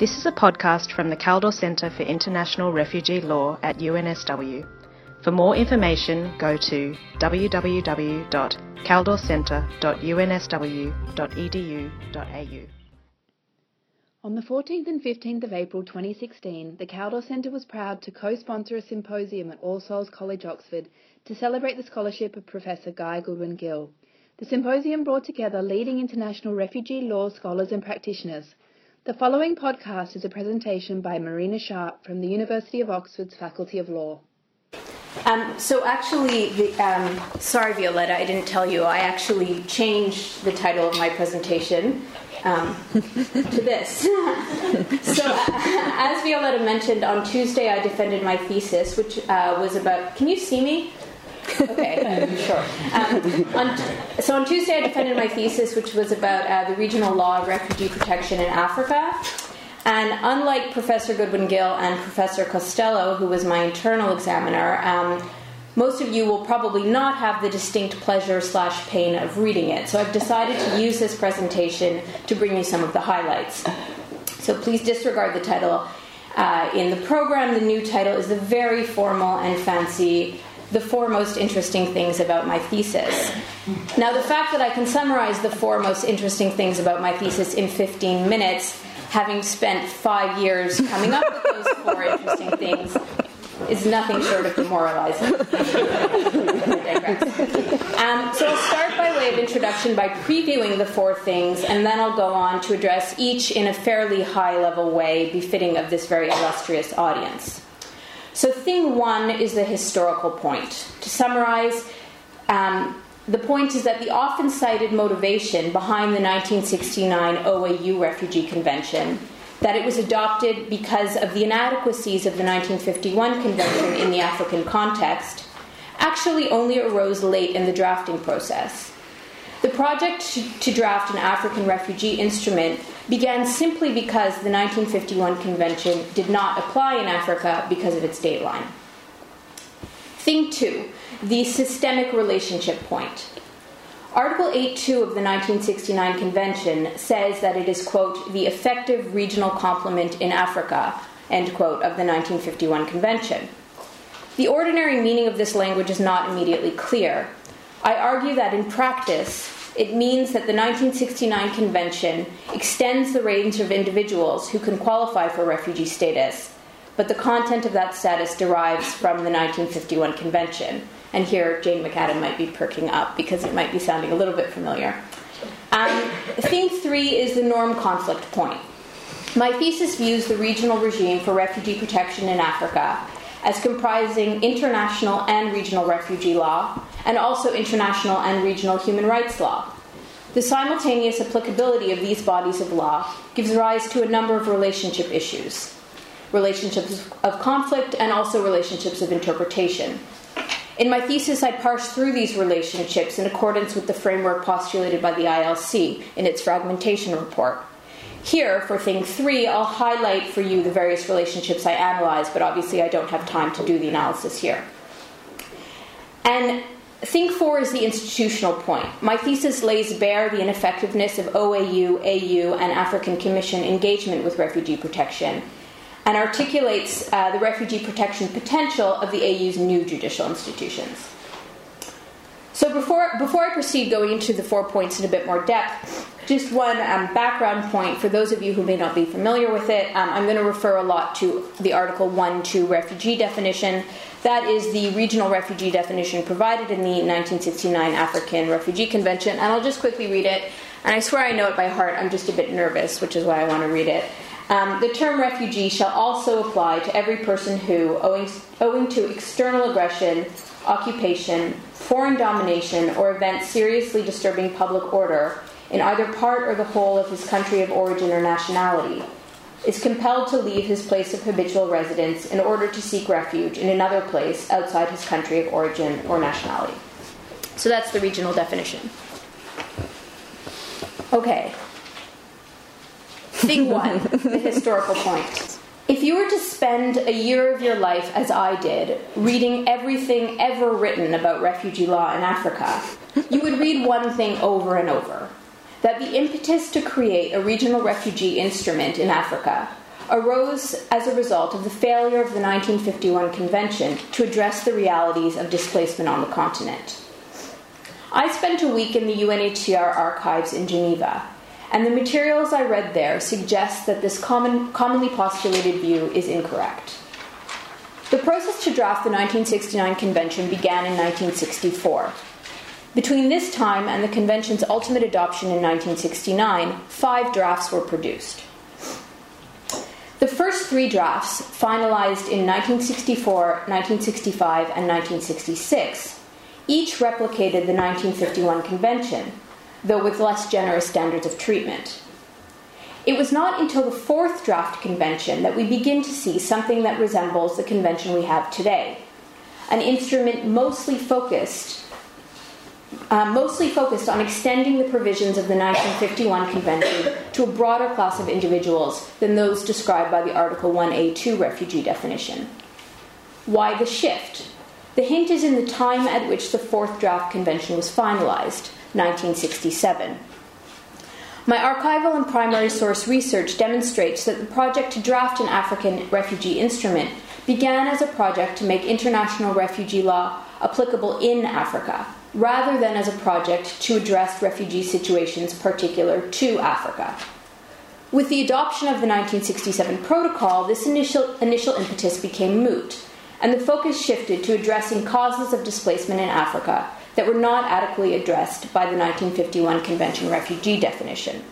This is a podcast from the Kaldor Centre for International Refugee Law at UNSW. For more information, go to www.kaldorcentre.unsw.edu.au. On the 14th and 15th of April 2016, the Kaldor Centre was proud to co-sponsor a symposium at All Souls College, Oxford, to celebrate the scholarship of Professor Guy Goodwin Gill. The symposium brought together leading international refugee law scholars and practitioners. The following podcast is a presentation by Marina Sharpe from the University of Oxford's Faculty of Law. Um, so actually, the, um, sorry, Violetta, I didn't tell you. I actually changed the title of my presentation um, to this. so, uh, as Violetta mentioned, on Tuesday I defended my thesis, which uh, was about. Can you see me? Okay, sure. Um, on, so on Tuesday I defended my thesis, which was about uh, the regional law of refugee protection in Africa. And unlike Professor Goodwin Gill and Professor Costello, who was my internal examiner, um, most of you will probably not have the distinct pleasure slash pain of reading it. So I've decided to use this presentation to bring you some of the highlights. So please disregard the title. Uh, in the program, the new title is the very formal and fancy the four most interesting things about my thesis. Now, the fact that I can summarize the four most interesting things about my thesis in 15 minutes having spent five years coming up with those four interesting things is nothing short of demoralizing. um, so I'll start by way of introduction by previewing the four things, and then I'll go on to address each in a fairly high level way befitting of this very illustrious audience. So, thing one is the historical point. To summarize, um, the point is that the often cited motivation behind the 1969 OAU Refugee Convention, that it was adopted because of the inadequacies of the 1951 Convention in the African context, actually only arose late in the drafting process. The project to draft an African refugee instrument began simply because the 1951 Convention did not apply in Africa because of its dateline. Thing two the systemic relationship point. Article 8.2 of the 1969 Convention says that it is, quote, the effective regional complement in Africa, end quote, of the 1951 Convention. The ordinary meaning of this language is not immediately clear. I argue that in practice, it means that the 1969 Convention extends the range of individuals who can qualify for refugee status, but the content of that status derives from the 1951 Convention. And here, Jane McAdam might be perking up because it might be sounding a little bit familiar. Um, theme three is the norm conflict point. My thesis views the regional regime for refugee protection in Africa as comprising international and regional refugee law, and also international and regional human rights law. The simultaneous applicability of these bodies of law gives rise to a number of relationship issues relationships of conflict and also relationships of interpretation. In my thesis, I parsed through these relationships in accordance with the framework postulated by the ILC in its fragmentation report. Here, for thing three, I'll highlight for you the various relationships I analyzed, but obviously I don't have time to do the analysis here. And thing four is the institutional point. My thesis lays bare the ineffectiveness of OAU, AU, and African Commission engagement with refugee protection and articulates uh, the refugee protection potential of the AU's new judicial institutions. So before, before I proceed going into the four points in a bit more depth, just one um, background point for those of you who may not be familiar with it. Um, I'm going to refer a lot to the Article 1 2 refugee definition. That is the regional refugee definition provided in the 1969 African Refugee Convention. And I'll just quickly read it. And I swear I know it by heart. I'm just a bit nervous, which is why I want to read it. Um, the term refugee shall also apply to every person who, owing, owing to external aggression, occupation, foreign domination, or events seriously disturbing public order in either part or the whole of his country of origin or nationality, is compelled to leave his place of habitual residence in order to seek refuge in another place outside his country of origin or nationality. So that's the regional definition. Okay, Thing one, the historical point. If you were to spend a year of your life, as I did, reading everything ever written about refugee law in Africa, you would read one thing over and over that the impetus to create a regional refugee instrument in Africa arose as a result of the failure of the 1951 Convention to address the realities of displacement on the continent. I spent a week in the UNHCR archives in Geneva, and the materials I read there suggest that this common, commonly postulated view is incorrect. The process to draft the 1969 Convention began in 1964. Between this time and the Convention's ultimate adoption in 1969, five drafts were produced. The first three drafts, finalized in 1964, 1965, and 1966, each replicated the 1951 Convention, though with less generous standards of treatment. It was not until the fourth draft convention that we begin to see something that resembles the convention we have today, an instrument mostly focused uh, mostly focused on extending the provisions of the 1951 Convention to a broader class of individuals than those described by the Article 1A2 refugee definition. Why the shift? The hint is in the time at which the fourth draft convention was finalized, 1967. My archival and primary source research demonstrates that the project to draft an African refugee instrument began as a project to make international refugee law applicable in Africa, rather than as a project to address refugee situations particular to Africa. With the adoption of the 1967 protocol, this initial, initial impetus became moot, and the focus shifted to addressing causes of displacement in Africa that were not adequately addressed by the 1951 Convention refugee definition.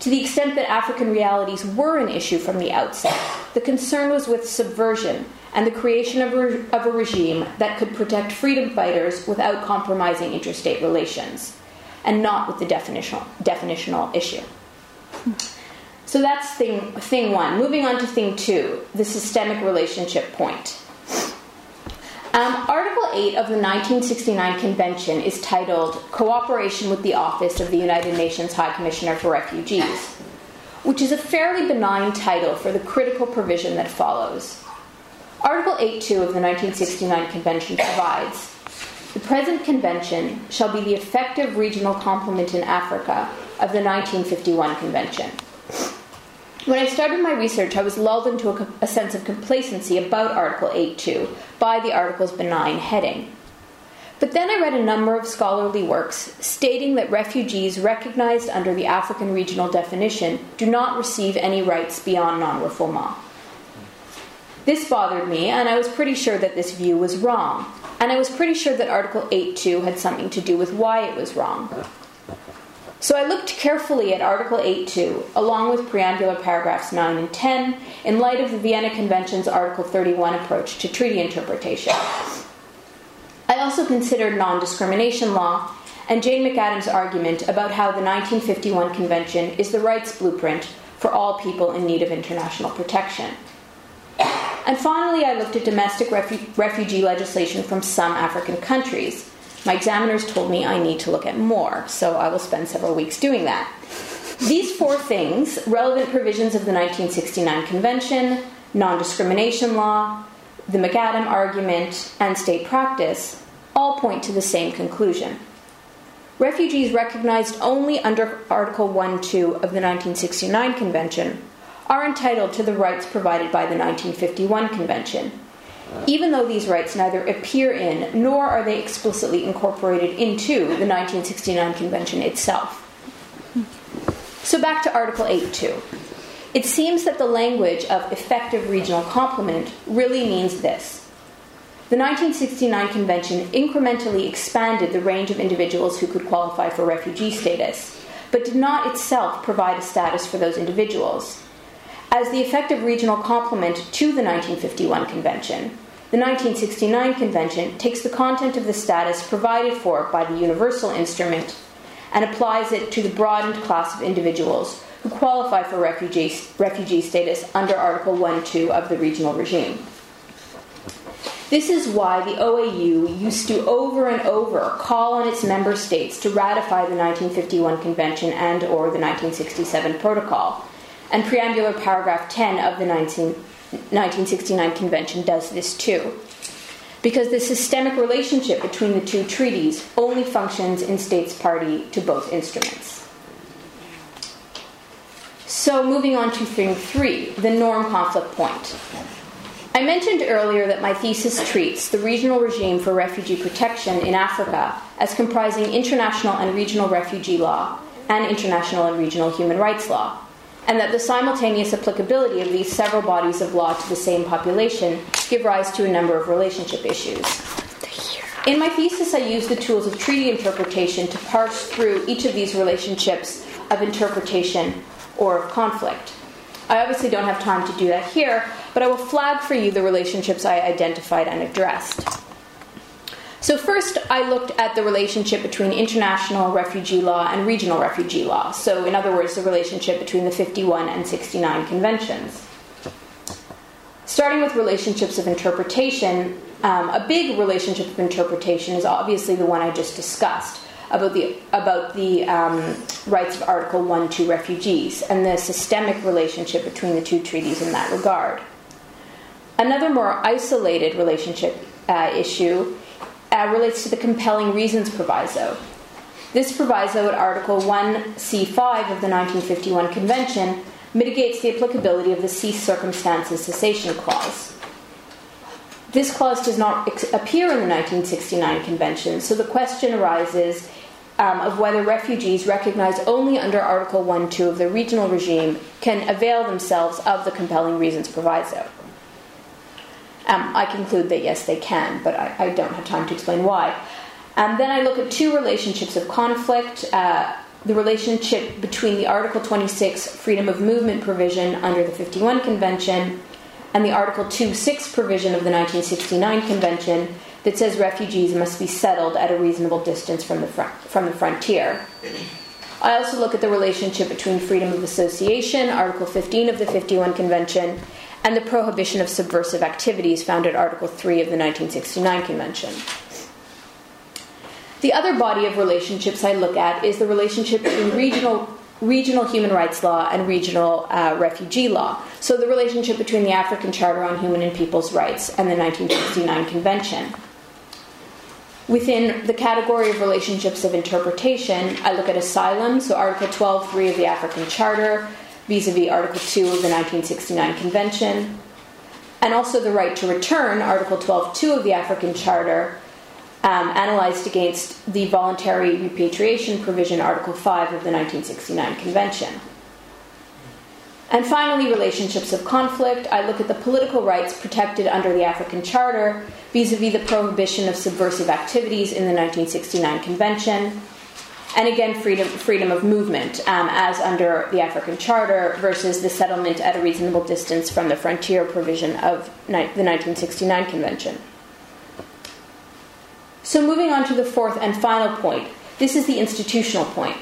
To the extent that African realities were an issue from the outset, the concern was with subversion and the creation of a, of a regime that could protect freedom fighters without compromising interstate relations, and not with the definitional, definitional issue. So that's thing, thing one. Moving on to thing two, the systemic relationship point. Um, Article 8 of the 1969 Convention is titled Cooperation with the Office of the United Nations High Commissioner for Refugees, which is a fairly benign title for the critical provision that follows. Article 8.2 of the 1969 Convention provides The present convention shall be the effective regional complement in Africa of the 1951 Convention. When I started my research, I was lulled into a, a sense of complacency about Article 8.2 by the article's benign heading. But then I read a number of scholarly works stating that refugees recognized under the African regional definition do not receive any rights beyond non refoulement. This bothered me, and I was pretty sure that this view was wrong. And I was pretty sure that Article 8.2 had something to do with why it was wrong. So I looked carefully at Article 8.2, along with preambular paragraphs 9 and 10, in light of the Vienna Convention's Article 31 approach to treaty interpretation. I also considered non discrimination law and Jane McAdam's argument about how the 1951 Convention is the rights blueprint for all people in need of international protection. And finally, I looked at domestic refu- refugee legislation from some African countries. My examiners told me I need to look at more, so I will spend several weeks doing that. These four things relevant provisions of the 1969 Convention, non discrimination law, the McAdam argument, and state practice all point to the same conclusion. Refugees recognized only under Article 1 2 of the 1969 Convention are entitled to the rights provided by the 1951 Convention, even though these rights neither appear in nor are they explicitly incorporated into the 1969 Convention itself. So back to Article 8.2. It seems that the language of effective regional complement really means this. The 1969 Convention incrementally expanded the range of individuals who could qualify for refugee status, but did not itself provide a status for those individuals as the effective regional complement to the 1951 Convention. The 1969 Convention takes the content of the status provided for by the Universal Instrument and applies it to the broadened class of individuals who qualify for refugee, refugee status under Article 1 2 of the regional regime. This is why the OAU used to over and over call on its member states to ratify the 1951 Convention and or the 1967 Protocol and preambular paragraph 10 of the 19, 1969 Convention does this too. Because the systemic relationship between the two treaties only functions in states party to both instruments. So, moving on to thing three the norm conflict point. I mentioned earlier that my thesis treats the regional regime for refugee protection in Africa as comprising international and regional refugee law and international and regional human rights law, and that the simultaneous applicability of these several bodies of law to the same population give rise to a number of relationship issues. In my thesis, I used the tools of treaty interpretation to parse through each of these relationships of interpretation or of conflict. I obviously don't have time to do that here, but I will flag for you the relationships I identified and addressed. So, first, I looked at the relationship between international refugee law and regional refugee law. So, in other words, the relationship between the 51 and 69 conventions. Starting with relationships of interpretation, um, a big relationship of interpretation is obviously the one I just discussed about the about the um, rights of Article One to refugees and the systemic relationship between the two treaties in that regard. Another more isolated relationship uh, issue uh, relates to the compelling reasons proviso. This proviso at Article 1C5 of the 1951 Convention mitigates the applicability of the cease circumstances cessation clause. This clause does not ex- appear in the 1969 Convention, so the question arises um, of whether refugees recognized only under Article 1 2 of the regional regime can avail themselves of the compelling reasons proviso. Um, I conclude that yes, they can, but I, I don't have time to explain why. And then I look at two relationships of conflict uh, the relationship between the Article 26 freedom of movement provision under the 51 Convention and the Article 2.6 provision of the 1969 Convention that says refugees must be settled at a reasonable distance from the, fr- from the frontier. I also look at the relationship between freedom of association, Article 15 of the 51 Convention, and the prohibition of subversive activities found at Article 3 of the 1969 Convention. The other body of relationships I look at is the relationship between regional, regional human rights law and regional uh, refugee law. So, the relationship between the African Charter on Human and People's Rights and the 1969 Convention. Within the category of relationships of interpretation, I look at asylum, so Article 12.3 of the African Charter, vis a vis Article 2 of the 1969 Convention, and also the right to return, Article 12.2 of the African Charter, um, analyzed against the voluntary repatriation provision, Article 5 of the 1969 Convention. And finally, relationships of conflict. I look at the political rights protected under the African Charter vis a vis the prohibition of subversive activities in the 1969 Convention, and again, freedom, freedom of movement, um, as under the African Charter, versus the settlement at a reasonable distance from the frontier provision of ni- the 1969 Convention. So, moving on to the fourth and final point, this is the institutional point.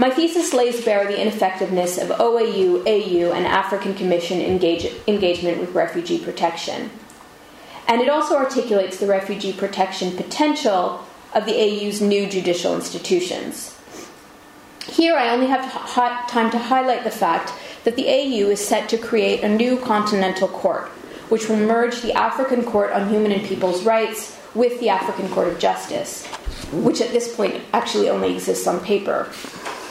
My thesis lays bare the ineffectiveness of OAU, AU, and African Commission engage- engagement with refugee protection. And it also articulates the refugee protection potential of the AU's new judicial institutions. Here, I only have time to highlight the fact that the AU is set to create a new continental court, which will merge the African Court on Human and People's Rights with the African Court of Justice, which at this point actually only exists on paper.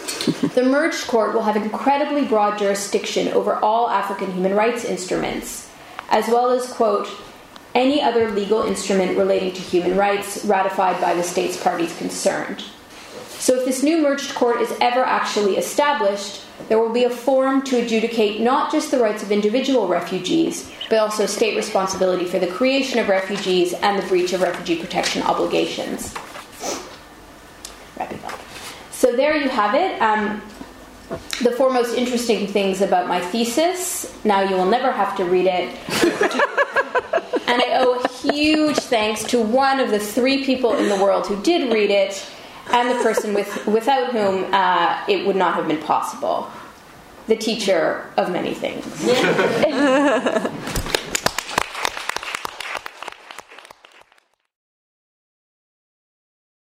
the merged court will have incredibly broad jurisdiction over all African human rights instruments, as well as, quote, any other legal instrument relating to human rights ratified by the states parties concerned. So, if this new merged court is ever actually established, there will be a forum to adjudicate not just the rights of individual refugees, but also state responsibility for the creation of refugees and the breach of refugee protection obligations. So, there you have it. Um, the four most interesting things about my thesis. Now you will never have to read it. And I owe huge thanks to one of the three people in the world who did read it, and the person with, without whom uh, it would not have been possible the teacher of many things.